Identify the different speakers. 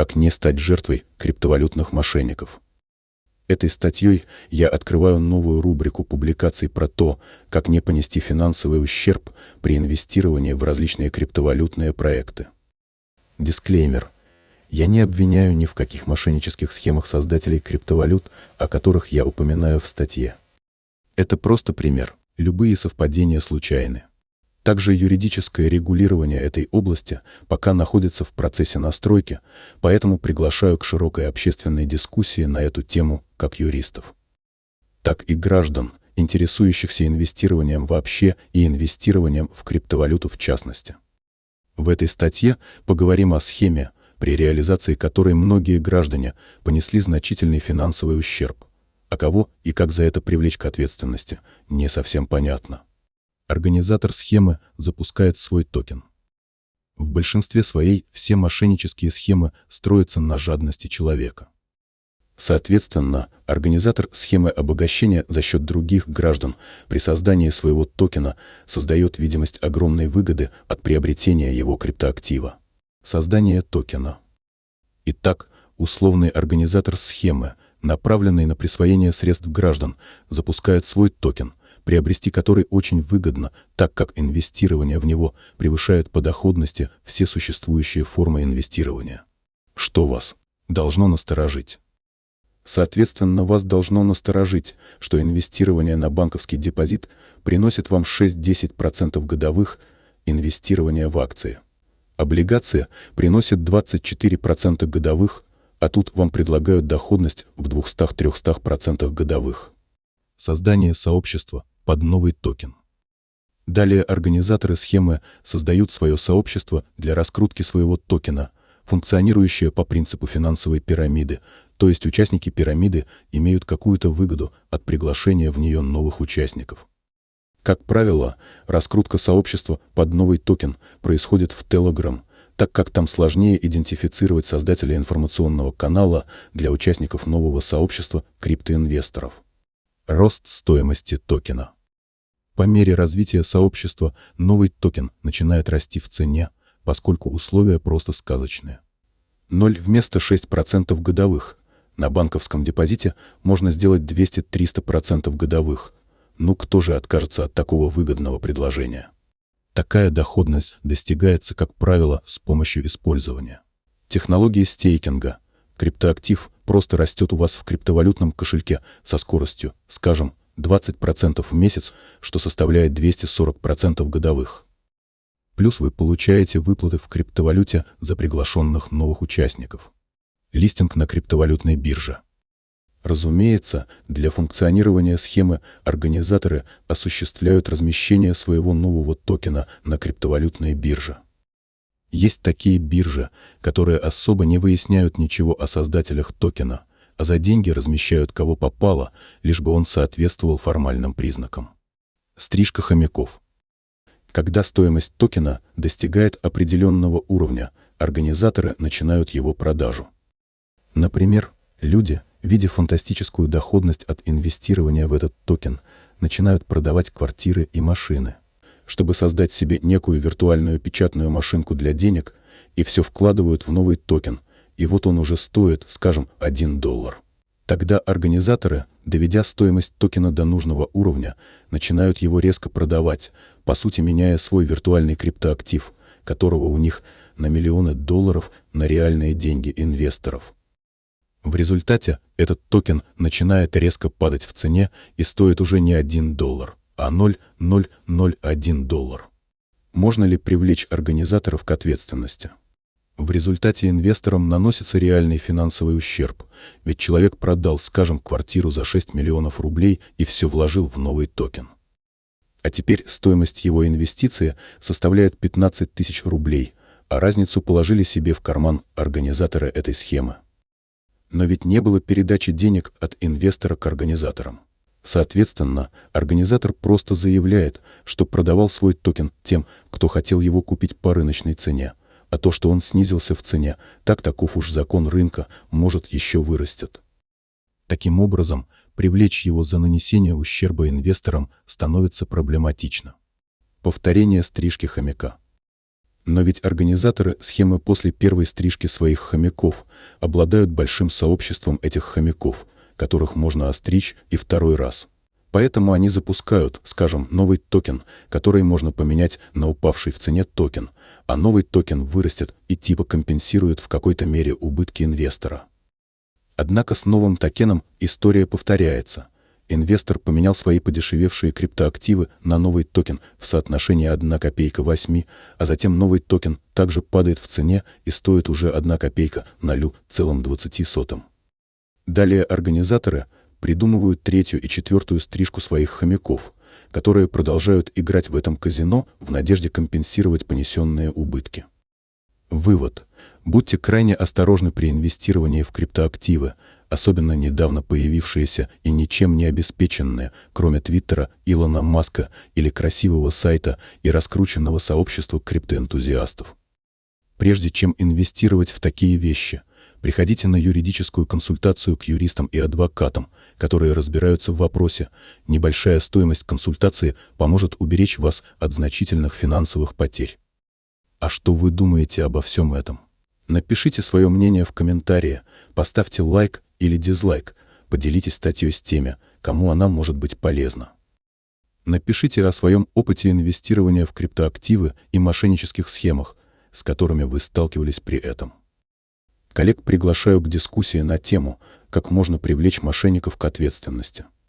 Speaker 1: Как не стать жертвой криптовалютных мошенников. Этой статьей я открываю новую рубрику публикаций про то, как не понести финансовый ущерб при инвестировании в различные криптовалютные проекты. Дисклеймер. Я не обвиняю ни в каких мошеннических схемах создателей криптовалют, о которых я упоминаю в статье. Это просто пример. Любые совпадения случайны. Также юридическое регулирование этой области пока находится в процессе настройки, поэтому приглашаю к широкой общественной дискуссии на эту тему как юристов, так и граждан, интересующихся инвестированием вообще и инвестированием в криптовалюту в частности. В этой статье поговорим о схеме, при реализации которой многие граждане понесли значительный финансовый ущерб. А кого и как за это привлечь к ответственности, не совсем понятно организатор схемы запускает свой токен. В большинстве своей все мошеннические схемы строятся на жадности человека. Соответственно, организатор схемы обогащения за счет других граждан при создании своего токена создает видимость огромной выгоды от приобретения его криптоактива. Создание токена. Итак, условный организатор схемы, направленный на присвоение средств граждан, запускает свой токен, приобрести который очень выгодно, так как инвестирование в него превышает по доходности все существующие формы инвестирования. Что вас должно насторожить? Соответственно, вас должно насторожить, что инвестирование на банковский депозит приносит вам 6-10% годовых инвестирования в акции. Облигация приносит 24% годовых, а тут вам предлагают доходность в 200-300% годовых. Создание сообщества под новый токен. Далее организаторы схемы создают свое сообщество для раскрутки своего токена, функционирующее по принципу финансовой пирамиды, то есть участники пирамиды имеют какую-то выгоду от приглашения в нее новых участников. Как правило, раскрутка сообщества под новый токен происходит в Telegram, так как там сложнее идентифицировать создателя информационного канала для участников нового сообщества криптоинвесторов. Рост стоимости токена. По мере развития сообщества новый токен начинает расти в цене, поскольку условия просто сказочные. 0 вместо 6% годовых. На банковском депозите можно сделать 200-300% годовых. Ну кто же откажется от такого выгодного предложения? Такая доходность достигается, как правило, с помощью использования. Технологии стейкинга. Криптоактив просто растет у вас в криптовалютном кошельке со скоростью, скажем, 20% в месяц, что составляет 240% годовых. Плюс вы получаете выплаты в криптовалюте за приглашенных новых участников. Листинг на криптовалютной бирже. Разумеется, для функционирования схемы организаторы осуществляют размещение своего нового токена на криптовалютной бирже. Есть такие биржи, которые особо не выясняют ничего о создателях токена, а за деньги размещают кого попало, лишь бы он соответствовал формальным признакам. Стрижка хомяков. Когда стоимость токена достигает определенного уровня, организаторы начинают его продажу. Например, люди, видя фантастическую доходность от инвестирования в этот токен, начинают продавать квартиры и машины. Чтобы создать себе некую виртуальную печатную машинку для денег, и все вкладывают в новый токен – и вот он уже стоит, скажем, 1 доллар. Тогда организаторы, доведя стоимость токена до нужного уровня, начинают его резко продавать, по сути меняя свой виртуальный криптоактив, которого у них на миллионы долларов на реальные деньги инвесторов. В результате этот токен начинает резко падать в цене и стоит уже не 1 доллар, а 0,001 доллар. Можно ли привлечь организаторов к ответственности? В результате инвесторам наносится реальный финансовый ущерб, ведь человек продал, скажем, квартиру за 6 миллионов рублей и все вложил в новый токен. А теперь стоимость его инвестиции составляет 15 тысяч рублей, а разницу положили себе в карман организаторы этой схемы. Но ведь не было передачи денег от инвестора к организаторам. Соответственно, организатор просто заявляет, что продавал свой токен тем, кто хотел его купить по рыночной цене, а то, что он снизился в цене, так таков уж закон рынка, может еще вырастет. Таким образом, привлечь его за нанесение ущерба инвесторам становится проблематично. Повторение стрижки хомяка. Но ведь организаторы схемы после первой стрижки своих хомяков обладают большим сообществом этих хомяков, которых можно остричь и второй раз. Поэтому они запускают, скажем, новый токен, который можно поменять на упавший в цене токен, а новый токен вырастет и типа компенсирует в какой-то мере убытки инвестора. Однако с новым токеном история повторяется. Инвестор поменял свои подешевевшие криптоактивы на новый токен в соотношении 1 копейка 8, а затем новый токен также падает в цене и стоит уже 1 копейка 0,20. Далее организаторы – придумывают третью и четвертую стрижку своих хомяков, которые продолжают играть в этом казино в надежде компенсировать понесенные убытки. Вывод. Будьте крайне осторожны при инвестировании в криптоактивы, особенно недавно появившиеся и ничем не обеспеченные, кроме Твиттера, Илона Маска или красивого сайта и раскрученного сообщества криптоэнтузиастов. Прежде чем инвестировать в такие вещи – Приходите на юридическую консультацию к юристам и адвокатам, которые разбираются в вопросе. Небольшая стоимость консультации поможет уберечь вас от значительных финансовых потерь. А что вы думаете обо всем этом? Напишите свое мнение в комментарии, поставьте лайк или дизлайк, поделитесь статьей с теми, кому она может быть полезна. Напишите о своем опыте инвестирования в криптоактивы и мошеннических схемах, с которыми вы сталкивались при этом. Коллег приглашаю к дискуссии на тему, как можно привлечь мошенников к ответственности.